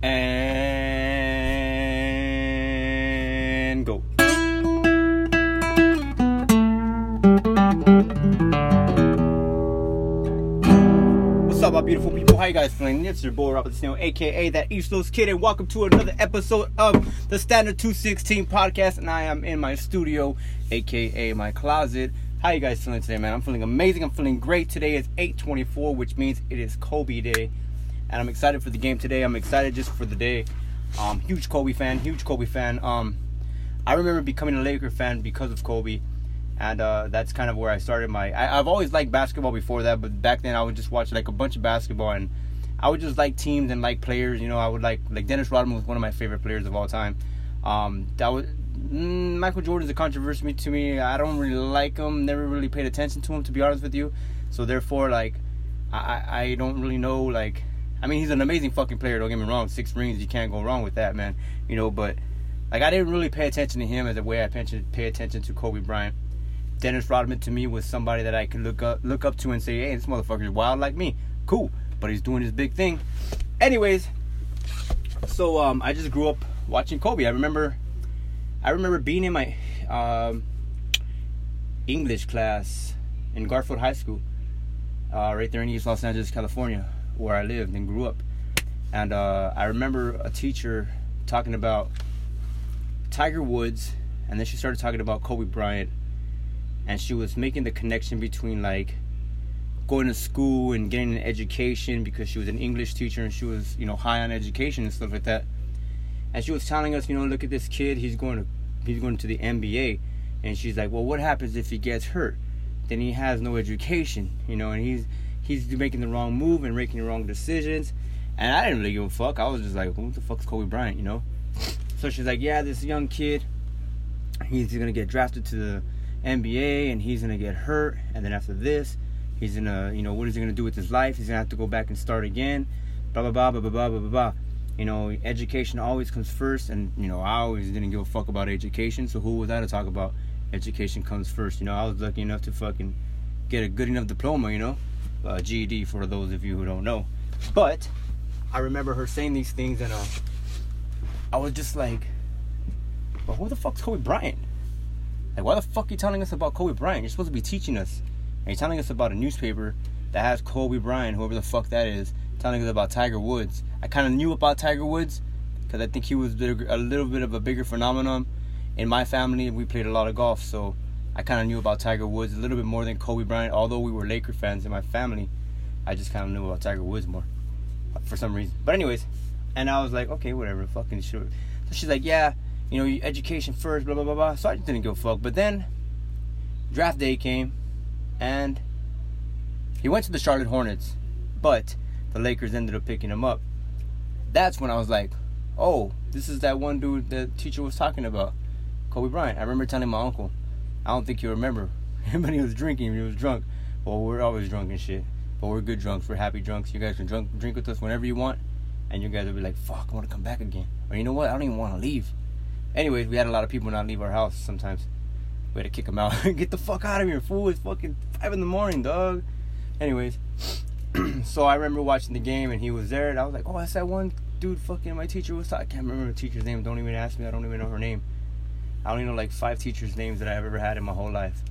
And go. What's up, my beautiful people? How you guys feeling? It's your boy Robert Snail, aka that East Los Kid, and welcome to another episode of the Standard 216 podcast. And I am in my studio, aka my closet. How you guys feeling today, man? I'm feeling amazing. I'm feeling great. Today is 8:24, which means it is Kobe Day, and I'm excited for the game today. I'm excited just for the day. Um, huge Kobe fan, huge Kobe fan. Um, I remember becoming a Laker fan because of Kobe, and uh, that's kind of where I started my. I, I've always liked basketball before that, but back then I would just watch like a bunch of basketball, and I would just like teams and like players. You know, I would like like Dennis Rodman was one of my favorite players of all time. Um, that was mm, Michael Jordan's a controversy to me. I don't really like him. Never really paid attention to him, to be honest with you. So therefore, like, I I don't really know. Like, I mean, he's an amazing fucking player. Don't get me wrong. Six rings, you can't go wrong with that, man. You know, but like, I didn't really pay attention to him as the way I pay attention to Kobe Bryant. Dennis Rodman to me was somebody that I could look up look up to and say, hey, this motherfucker's wild like me. Cool, but he's doing his big thing. Anyways, so um, I just grew up watching Kobe. I remember, I remember being in my um, English class in Garfield High School, uh, right there in East Los Angeles, California, where I lived and grew up. And uh, I remember a teacher talking about Tiger Woods, and then she started talking about Kobe Bryant, and she was making the connection between like going to school and getting an education because she was an English teacher and she was, you know, high on education and stuff like that. And she was telling us, you know, look at this kid, he's going to he's going to the NBA. And she's like, Well what happens if he gets hurt? Then he has no education, you know, and he's he's making the wrong move and making the wrong decisions. And I didn't really give a fuck. I was just like, What the fuck's Kobe Bryant, you know? So she's like, Yeah, this young kid, he's gonna get drafted to the NBA and he's gonna get hurt and then after this He's gonna, you know, what is he gonna do with his life? He's gonna have to go back and start again. Blah blah blah blah blah blah blah blah. You know, education always comes first, and you know, I always didn't give a fuck about education. So who was I to talk about? Education comes first. You know, I was lucky enough to fucking get a good enough diploma. You know, uh, GED for those of you who don't know. But I remember her saying these things, and uh, I was just like, "Well, who the fuck's Kobe Bryant? Like, why the fuck are you telling us about Kobe Bryant? You're supposed to be teaching us." And he's telling us about a newspaper that has Kobe Bryant, whoever the fuck that is, telling us about Tiger Woods. I kind of knew about Tiger Woods because I think he was a little bit of a bigger phenomenon. In my family, we played a lot of golf, so I kind of knew about Tiger Woods a little bit more than Kobe Bryant. Although we were Laker fans in my family, I just kind of knew about Tiger Woods more uh, for some reason. But anyways, and I was like, okay, whatever, fucking sure. So she's like, yeah, you know, education first, blah blah blah blah. So I just didn't give a fuck. But then draft day came and he went to the Charlotte Hornets, but the Lakers ended up picking him up. That's when I was like, oh, this is that one dude the teacher was talking about, Kobe Bryant. I remember telling my uncle, I don't think you remember, but he was drinking, he was drunk. Well, we're always drunk and shit, but we're good drunks, we're happy drunks. You guys can drunk, drink with us whenever you want, and you guys will be like, fuck, I want to come back again. Or you know what, I don't even want to leave. Anyways, we had a lot of people not leave our house sometimes. We had to kick them out. Get the fuck out of here, fool. It's fucking five in the morning, dog. Anyways, so I remember watching the game and he was there, and I was like, oh, that's that one dude. Fucking my teacher was. Talking. I can't remember the teacher's name. Don't even ask me. I don't even know her name. I don't even know like five teachers' names that I've ever had in my whole life,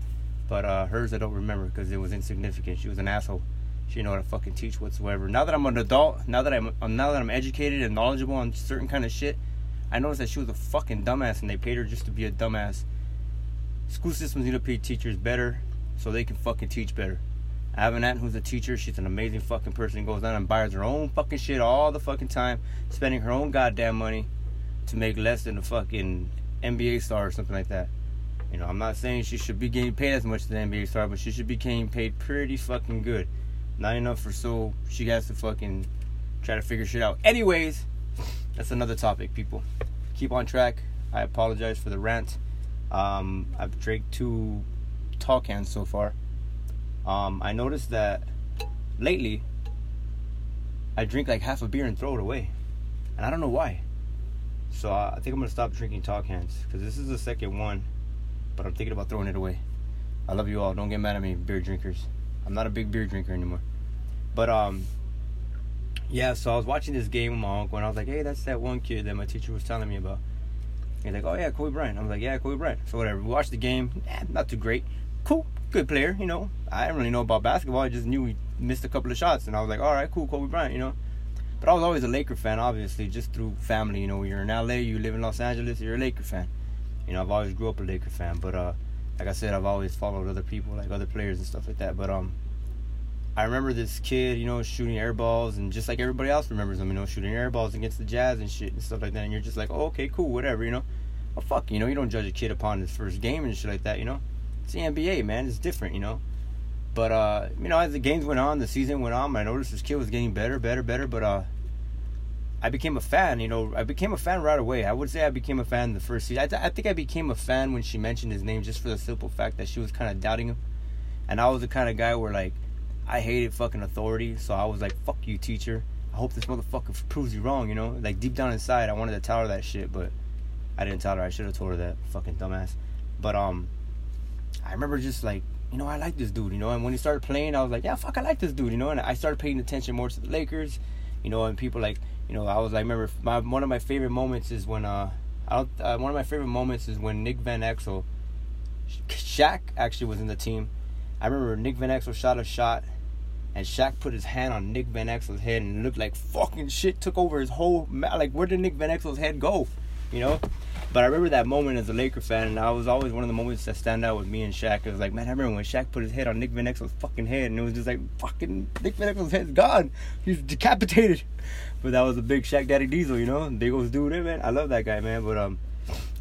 but uh, hers I don't remember because it was insignificant. She was an asshole. She didn't know how to fucking teach whatsoever. Now that I'm an adult, now that I'm now that I'm educated and knowledgeable on certain kind of shit, I noticed that she was a fucking dumbass, and they paid her just to be a dumbass. School systems need to pay teachers better so they can fucking teach better. I have an aunt who's a teacher. She's an amazing fucking person. Goes down and buys her own fucking shit all the fucking time, spending her own goddamn money to make less than a fucking NBA star or something like that. You know, I'm not saying she should be getting paid as much as an NBA star, but she should be getting paid pretty fucking good. Not enough for so she has to fucking try to figure shit out. Anyways, that's another topic, people. Keep on track. I apologize for the rant. Um, I've drank two tall cans so far. Um, I noticed that lately I drink like half a beer and throw it away, and I don't know why. So I think I'm gonna stop drinking talk hands because this is the second one, but I'm thinking about throwing it away. I love you all. Don't get mad at me, beer drinkers. I'm not a big beer drinker anymore. But um, yeah, so I was watching this game with my uncle, and I was like, hey, that's that one kid that my teacher was telling me about. He's like, oh yeah, Kobe Bryant. I was like, yeah, Kobe Bryant. So whatever. We watched the game. Eh, not too great. Cool, good player. You know, I didn't really know about basketball. I just knew he missed a couple of shots, and I was like, all right, cool, Kobe Bryant. You know. But I was always a Laker fan, obviously, just through family. You know, you're in LA, you live in Los Angeles, you're a Laker fan. You know, I've always grew up a Laker fan, but uh, like I said, I've always followed other people, like other players and stuff like that. But um, I remember this kid, you know, shooting air balls, and just like everybody else remembers him, you know, shooting air balls against the Jazz and shit and stuff like that. And you're just like, oh, okay, cool, whatever, you know. Well, fuck, you know, you don't judge a kid upon his first game and shit like that, you know. It's the NBA, man. It's different, you know. But uh, you know, as the games went on, the season went on, I noticed this kid was getting better, better, better. But uh, I became a fan. You know, I became a fan right away. I would say I became a fan the first season. I, th- I think I became a fan when she mentioned his name, just for the simple fact that she was kind of doubting him, and I was the kind of guy where like I hated fucking authority, so I was like, "Fuck you, teacher." I hope this motherfucker proves you wrong. You know, like deep down inside, I wanted to tell her that shit, but I didn't tell her. I should have told her that fucking dumbass. But um, I remember just like you know, I like this dude, you know. And when he started playing, I was like, yeah, fuck, I like this dude, you know. And I started paying attention more to the Lakers, you know, and people like you know, I was like, remember my one of my favorite moments is when uh, I don't, uh, one of my favorite moments is when Nick Van Exel, Shaq actually was in the team. I remember Nick Van Exel shot a shot, and Shaq put his hand on Nick Van Exel's head and looked like fucking shit took over his whole. Like, where did Nick Van Exel's head go? You know. But I remember that moment as a Laker fan, and I was always one of the moments that stand out with me and Shaq. It was like, man, I remember when Shaq put his head on Nick Van Exel's fucking head, and it was just like, fucking Nick Van Exel's head's gone. He's decapitated. But that was a big Shaq Daddy Diesel, you know, big old dude, man. I love that guy, man. But um,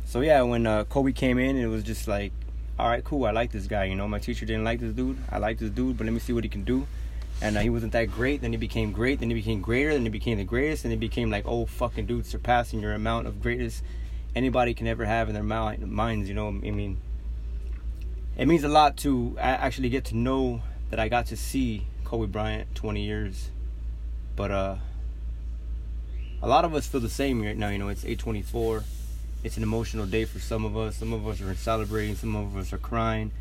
so yeah, when uh, Kobe came in, it was just like, all right, cool. I like this guy. You know, my teacher didn't like this dude. I like this dude, but let me see what he can do. And uh, he wasn't that great. Then he became great. Then he became greater. Then he became the greatest. And he became like, oh fucking dude, surpassing your amount of greatness anybody can ever have in their minds. You know, I mean, it means a lot to actually get to know that I got to see Kobe Bryant 20 years. But uh, a lot of us feel the same right now. You know, it's 824. It's an emotional day for some of us. Some of us are celebrating. Some of us are crying.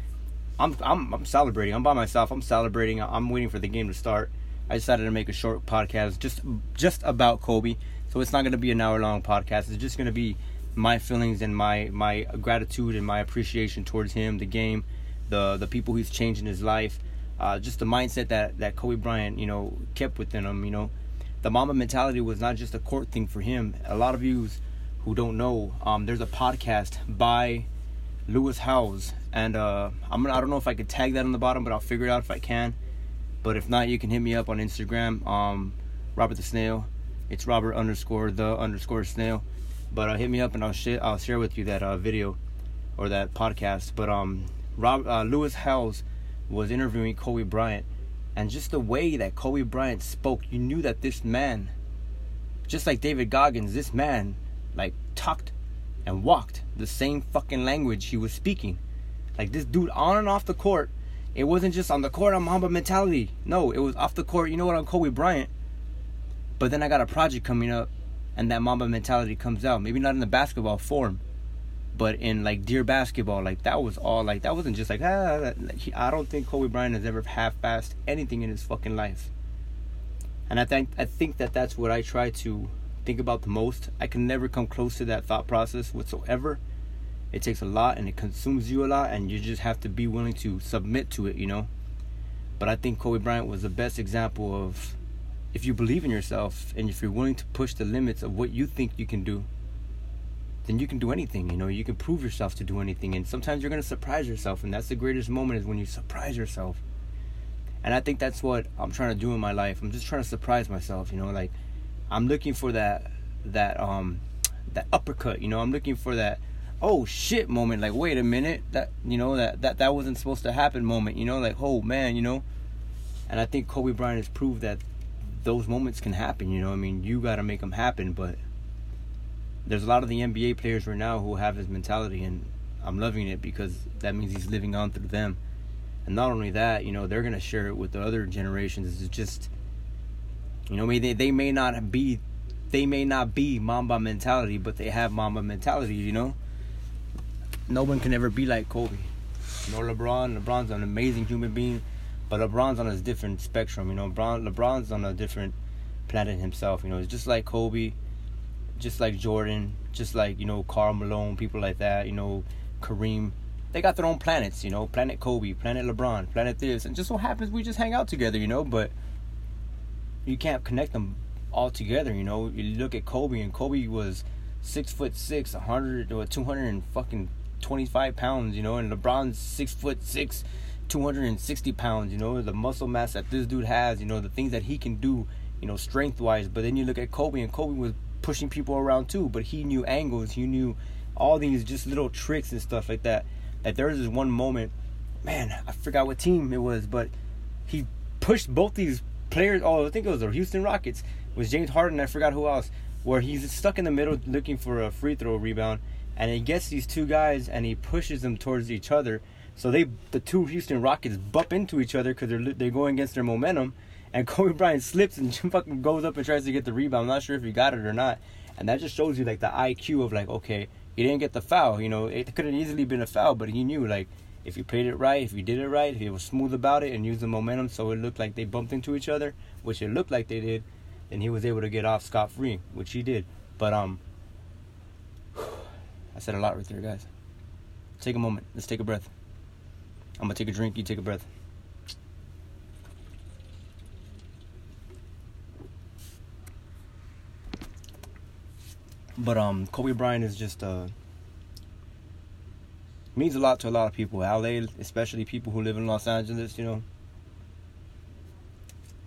I'm, I'm, I'm celebrating. I'm by myself. I'm celebrating. I'm waiting for the game to start. I decided to make a short podcast just just about Kobe. So it's not going to be an hour long podcast. It's just going to be my feelings and my my gratitude and my appreciation towards him, the game, the the people he's changed in his life, uh, just the mindset that that Kobe Bryant you know kept within him. You know, the Mamba mentality was not just a court thing for him. A lot of you who don't know, um, there's a podcast by Lewis Howes, and uh, I'm gonna, I don't know if I could tag that on the bottom, but I'll figure it out if I can. But if not, you can hit me up on Instagram, um, Robert the Snail. It's Robert underscore the underscore snail. But uh, hit me up and I'll share I'll share with you that uh, video or that podcast. But um, Rob uh, Lewis Howes was interviewing Kobe Bryant, and just the way that Kobe Bryant spoke, you knew that this man, just like David Goggins, this man like talked and walked the same fucking language he was speaking. Like this dude on and off the court, it wasn't just on the court on Mamba mentality. No, it was off the court. You know what? On Kobe Bryant. But then I got a project coming up and that Mamba mentality comes out. Maybe not in the basketball form, but in like dear basketball, like that was all like that wasn't just like ah. I don't think Kobe Bryant has ever half-assed anything in his fucking life. And I think I think that that's what I try to think about the most. I can never come close to that thought process whatsoever. It takes a lot and it consumes you a lot, and you just have to be willing to submit to it, you know. But I think Kobe Bryant was the best example of if you believe in yourself and if you're willing to push the limits of what you think you can do, then you can do anything. You know, you can prove yourself to do anything. And sometimes you're going to surprise yourself. And that's the greatest moment is when you surprise yourself. And I think that's what I'm trying to do in my life. I'm just trying to surprise myself. You know, like I'm looking for that, that, um, that uppercut. You know, I'm looking for that, oh shit moment. Like, wait a minute. That, you know, that, that, that wasn't supposed to happen moment. You know, like, oh man, you know. And I think Kobe Bryant has proved that those moments can happen. You know, I mean, you got to make them happen. But there's a lot of the NBA players right now who have his mentality, and I'm loving it because that means he's living on through them. And not only that, you know, they're gonna share it with the other generations. It's just, you know, they they may not be, they may not be Mamba mentality, but they have Mamba mentality. You know, no one can ever be like Kobe. Know, LeBron. LeBron's an amazing human being but LeBron's on a different spectrum. You know, LeBron, LeBron's on a different planet himself. You know, it's just like Kobe, just like Jordan, just like you know Karl Malone, people like that. You know, Kareem. They got their own planets. You know, Planet Kobe, Planet LeBron, Planet this, and just so happens we just hang out together. You know, but you can't connect them all together. You know, you look at Kobe, and Kobe was six foot six, a hundred or two hundred and fucking twenty five pounds. You know, and LeBron's six foot six. 260 pounds, you know, the muscle mass that this dude has, you know, the things that he can do, you know, strength wise. But then you look at Kobe, and Kobe was pushing people around too, but he knew angles, he knew all these just little tricks and stuff like that. That there was this one moment, man, I forgot what team it was, but he pushed both these players. Oh, I think it was the Houston Rockets. It was James Harden. I forgot who else. Where he's stuck in the middle looking for a free throw rebound, and he gets these two guys and he pushes them towards each other so they, the two Houston Rockets, bump into each other because they're they're going against their momentum, and Kobe Bryant slips and fucking goes up and tries to get the rebound. I'm not sure if he got it or not, and that just shows you like the IQ of like, okay, he didn't get the foul. You know, it could have easily been a foul, but he knew like if he played it right, if he did it right, if he was smooth about it and used the momentum, so it looked like they bumped into each other, which it looked like they did, then he was able to get off scot free, which he did. But um, I said a lot right there, guys. Take a moment. Let's take a breath. I'm gonna take a drink, you take a breath. But um Kobe Bryant is just uh means a lot to a lot of people. LA, especially people who live in Los Angeles, you know.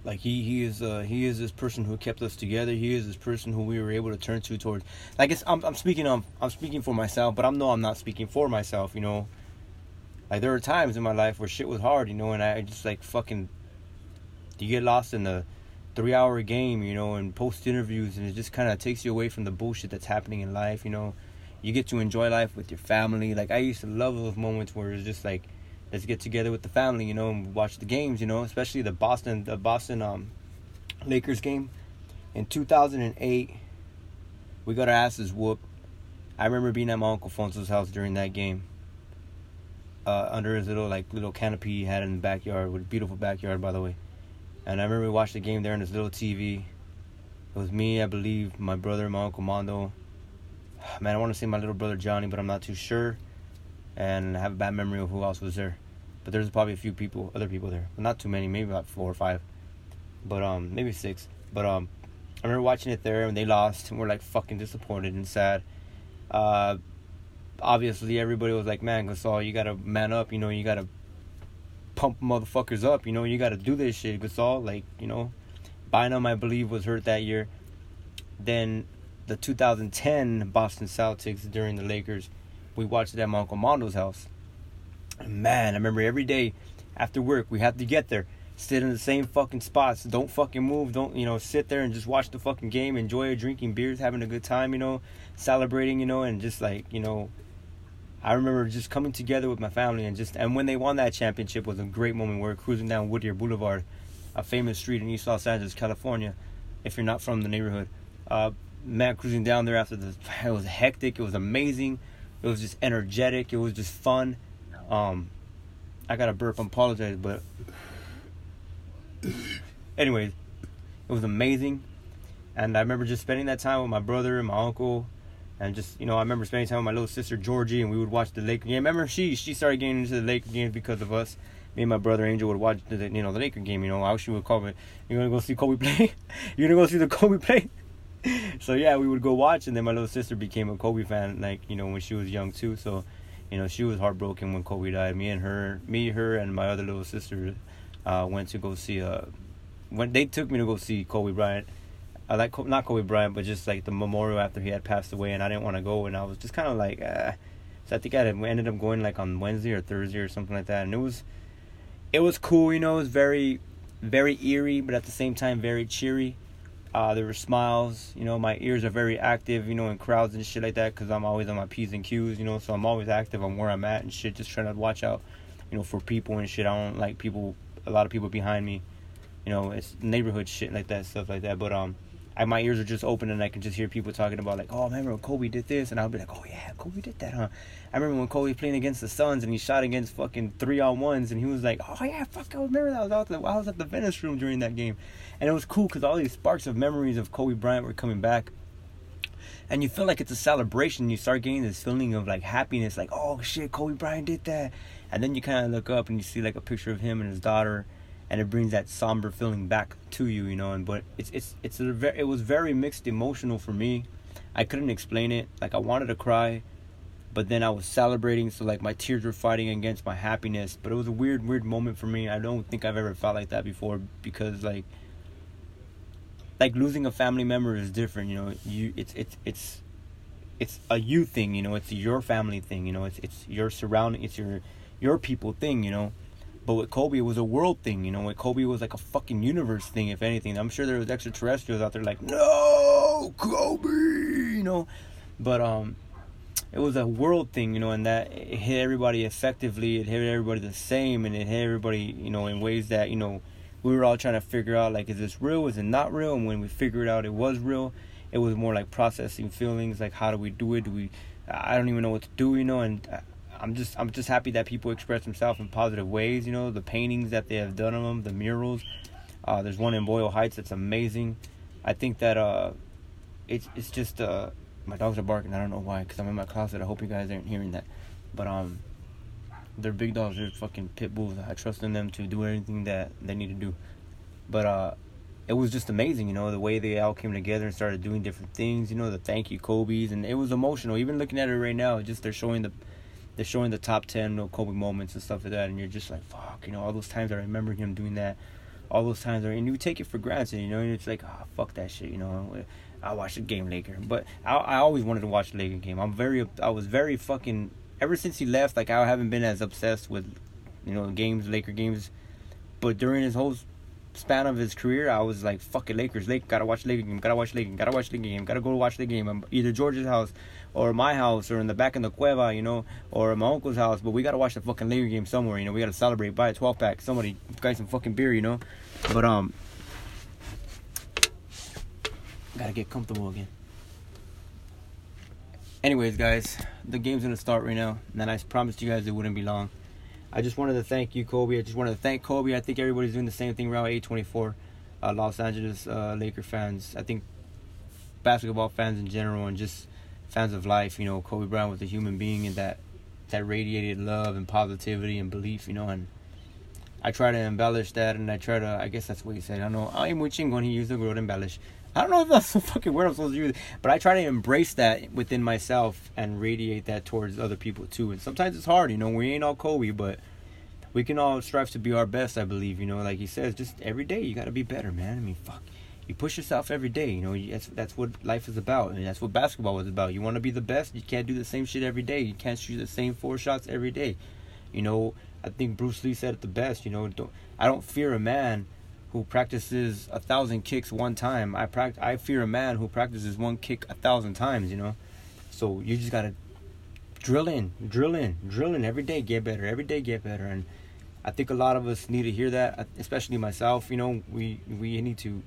Like he he is uh he is this person who kept us together. He is this person who we were able to turn to towards. Like it's I'm I'm speaking on I'm speaking for myself, but I'm no I'm not speaking for myself. You know, like there were times in my life where shit was hard, you know, and I just like fucking you get lost in the three hour game, you know, and post interviews and it just kinda takes you away from the bullshit that's happening in life, you know. You get to enjoy life with your family. Like I used to love those moments where it's just like let's get together with the family, you know, and watch the games, you know, especially the Boston the Boston um Lakers game. In two thousand and eight we got our asses whooped. I remember being at my Uncle Fonso's house during that game uh, under his little like little canopy he had in the backyard, with beautiful backyard by the way. And I remember we watched the game there on his little TV. It was me, I believe, my brother, my uncle Mondo. Man, I want to say my little brother Johnny, but I'm not too sure. And I have a bad memory of who else was there. But there's probably a few people, other people there, but not too many. Maybe about four or five, but um, maybe six. But um, I remember watching it there, and they lost, and we're like fucking disappointed and sad. Uh, obviously everybody was like, man, Gasol, you gotta man up, you know, you gotta pump motherfuckers up, you know, you gotta do this shit, Gasol. Like, you know, Bynum, I believe, was hurt that year. Then the 2010 Boston Celtics during the Lakers, we watched it at Uncle Mondo's house. Man, I remember every day after work, we had to get there, sit in the same fucking spots, don't fucking move, don't, you know, sit there and just watch the fucking game, enjoy drinking beers, having a good time, you know, celebrating, you know, and just like, you know, I remember just coming together with my family and just and when they won that championship was a great moment. We are cruising down Whittier Boulevard, a famous street in East Los Angeles, California. If you're not from the neighborhood, uh, man, cruising down there after the it was hectic. It was amazing. It was just energetic. It was just fun. Um, I got a burp. I apologize, but anyways, it was amazing. And I remember just spending that time with my brother and my uncle and just you know, I remember spending time with my little sister Georgie, and we would watch the Laker game. Remember, she she started getting into the Laker games because of us. Me and my brother Angel would watch the you know the Laker game. You know, how she would call me, "You gonna go see Kobe play? you gonna go see the Kobe play?" so yeah, we would go watch, and then my little sister became a Kobe fan, like you know when she was young too. So, you know, she was heartbroken when Kobe died. Me and her, me, her, and my other little sister uh, went to go see. Uh, when they took me to go see Kobe Bryant I like not Kobe Bryant, but just like the memorial after he had passed away, and I didn't want to go, and I was just kind of like, uh, so I think I ended up going like on Wednesday or Thursday or something like that, and it was, it was cool, you know, it was very, very eerie, but at the same time very cheery. Uh, there were smiles, you know, my ears are very active, you know, in crowds and shit like that, cause I'm always on my p's and q's, you know, so I'm always active on where I'm at and shit, just trying to watch out, you know, for people and shit. I don't like people, a lot of people behind me, you know, it's neighborhood shit like that, stuff like that, but um I, my ears are just open and I can just hear people talking about like, oh, remember when Kobe did this, and I'll be like, oh yeah, Kobe did that, huh? I remember when Kobe playing against the Suns and he shot against fucking three on ones, and he was like, oh yeah, fuck, I remember that. I was out the, I was at the Venice room during that game, and it was cool because all these sparks of memories of Kobe Bryant were coming back. And you feel like it's a celebration. You start getting this feeling of like happiness, like oh shit, Kobe Bryant did that. And then you kind of look up and you see like a picture of him and his daughter, and it brings that somber feeling back to you, you know. And but it's it's it's a very, it was very mixed emotional for me. I couldn't explain it. Like I wanted to cry, but then I was celebrating, so like my tears were fighting against my happiness. But it was a weird weird moment for me. I don't think I've ever felt like that before because like like losing a family member is different, you know. You it's it's it's it's a you thing, you know. It's your family thing, you know. It's it's your surrounding, it's your your people thing, you know. But with Kobe, it was a world thing, you know. With Kobe, it was like a fucking universe thing, if anything. I'm sure there was extraterrestrials out there like, no, Kobe, you know. But um, it was a world thing, you know, and that it hit everybody effectively. It hit everybody the same, and it hit everybody, you know, in ways that you know we were all trying to figure out like, is this real? Is it not real? And when we figured out it was real, it was more like processing feelings, like how do we do it? Do we? I don't even know what to do, you know, and I'm just I'm just happy that people express themselves in positive ways. You know, the paintings that they have done of them, the murals. Uh, there's one in Boyle Heights that's amazing. I think that uh, it's it's just uh, my dogs are barking. I don't know why, cause I'm in my closet. I hope you guys aren't hearing that. But um, they're big dogs. They're fucking pit bulls. I trust in them to do anything that they need to do. But uh, it was just amazing, you know, the way they all came together and started doing different things. You know, the thank you Kobe's, and it was emotional. Even looking at it right now, just they're showing the they're showing the top 10 you know, Kobe moments and stuff like that, and you're just like, fuck, you know, all those times I remember him doing that, all those times, and you take it for granted, you know, and it's like, oh, fuck that shit, you know. I watched the game Laker, but I, I always wanted to watch the Laker game. I'm very, I was very fucking. Ever since he left, like I haven't been as obsessed with, you know, games, Laker games, but during his whole span of his career, I was like, fuck it, Lakers, Lake, gotta watch Lakers game, gotta watch Laker game, gotta watch Laker game, gotta go watch the game. I'm either George's house or my house or in the back in the cueva, you know, or my uncle's house, but we gotta watch the fucking Lakers game somewhere, you know, we gotta celebrate, buy a 12 pack, somebody buy some fucking beer, you know. But, um, gotta get comfortable again. Anyways, guys, the game's gonna start right now, and I promised you guys it wouldn't be long. I just wanted to thank you, Kobe. I just wanted to thank Kobe. I think everybody's doing the same thing around 824. Uh, Los Angeles uh, Laker fans. I think basketball fans in general and just fans of life. You know, Kobe Bryant was a human being and that that radiated love and positivity and belief. You know, and I try to embellish that, and I try to. I guess that's what he said. I don't know. I'm wishing when he used the word embellish. I don't know if that's the fucking word I'm supposed to use, but I try to embrace that within myself and radiate that towards other people too. And sometimes it's hard, you know. We ain't all Kobe, but we can all strive to be our best. I believe, you know. Like he says, just every day you got to be better, man. I mean, fuck. You push yourself every day, you know. That's that's what life is about, and that's what basketball was about. You want to be the best. You can't do the same shit every day. You can't shoot the same four shots every day. You know, I think Bruce Lee said it the best. You know, don't I don't fear a man who practices a thousand kicks one time. I pract- I fear a man who practices one kick a thousand times. You know, so you just gotta drill in, drill in, drill in every day. Get better every day. Get better. And I think a lot of us need to hear that, uh, especially myself. You know, we we need to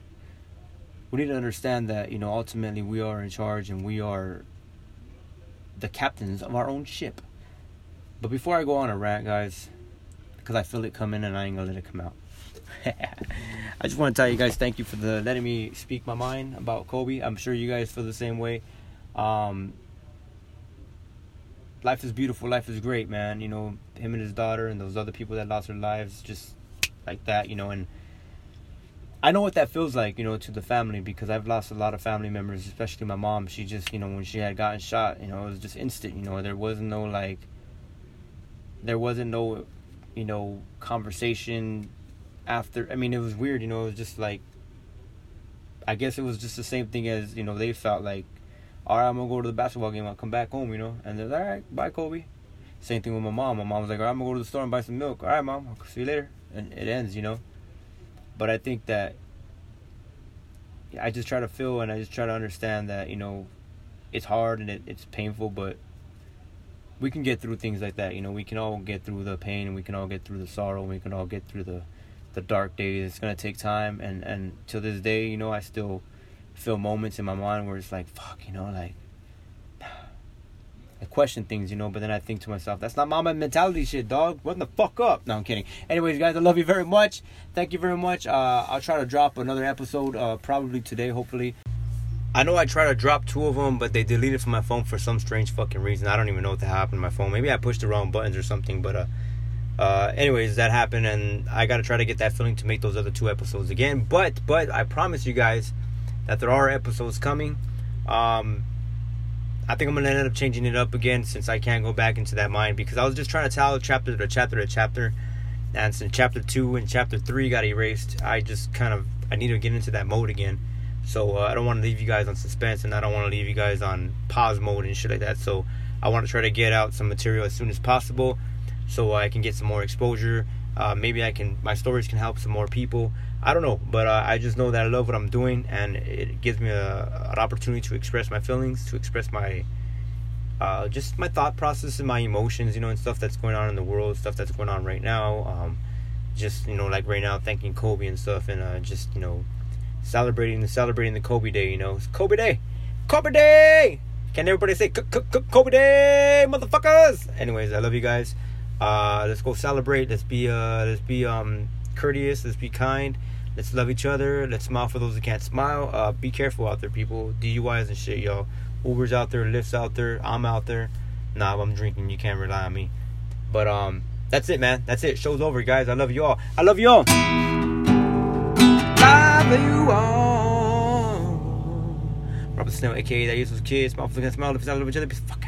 we need to understand that you know ultimately we are in charge and we are the captains of our own ship. But before I go on a rant, guys, because I feel it coming and I ain't gonna let it come out. I just want to tell you guys thank you for the letting me speak my mind about Kobe. I'm sure you guys feel the same way. Um, life is beautiful. Life is great, man. You know, him and his daughter and those other people that lost their lives just like that, you know, and I know what that feels like, you know, to the family because I've lost a lot of family members, especially my mom. She just, you know, when she had gotten shot, you know, it was just instant, you know, there wasn't no like there wasn't no, you know, conversation after I mean it was weird, you know, it was just like I guess it was just the same thing as, you know, they felt like, Alright, I'm gonna go to the basketball game, I'll come back home, you know. And they're like, Alright, bye Kobe. Same thing with my mom. My mom was like, Alright, I'm gonna go to the store and buy some milk. Alright mom, I'll see you later. And it ends, you know. But I think that I just try to feel and I just try to understand that, you know, it's hard and it, it's painful, but we can get through things like that. You know, we can all get through the pain and we can all get through the sorrow. And we can all get through the the dark days. It's gonna take time, and and to this day, you know, I still feel moments in my mind where it's like, fuck, you know, like I question things, you know, but then I think to myself, that's not Mamba mentality shit, dog. What the fuck up? No, I'm kidding. Anyways, guys, I love you very much. Thank you very much. Uh, I'll try to drop another episode uh, probably today, hopefully. I know I tried to drop two of them, but they deleted from my phone for some strange fucking reason. I don't even know what happened to my phone. Maybe I pushed the wrong buttons or something, but uh, uh, anyways, that happened, and I gotta try to get that feeling to make those other two episodes again. But but I promise you guys that there are episodes coming. Um, I think I'm gonna end up changing it up again since I can't go back into that mind because I was just trying to tell chapter to chapter to chapter, and since chapter two and chapter three got erased, I just kind of I need to get into that mode again. So uh, I don't want to leave you guys on suspense, and I don't want to leave you guys on pause mode and shit like that. So I want to try to get out some material as soon as possible, so I can get some more exposure. Uh, maybe I can my stories can help some more people. I don't know, but uh, I just know that I love what I'm doing, and it gives me a, an opportunity to express my feelings, to express my uh, just my thought process and my emotions, you know, and stuff that's going on in the world, stuff that's going on right now. Um, just you know, like right now, thanking Kobe and stuff, and uh, just you know, celebrating the celebrating the Kobe Day. You know, it's Kobe Day, Kobe Day. Can everybody say Kobe Day, motherfuckers? Anyways, I love you guys. Uh, let's go celebrate. Let's be uh, let's be um courteous. Let's be kind. Let's love each other. Let's smile for those that can't smile. Uh, be careful out there, people. DUIs and shit, y'all. Uber's out there, Lyft's out there. I'm out there. Nah, I'm drinking. You can't rely on me. But um, that's it, man. That's it. Show's over, guys. I love you all. I love you all. Love you all. Robert Snail, aka that East Los Kid. Smile for the smile. If it's out of each other, fuck.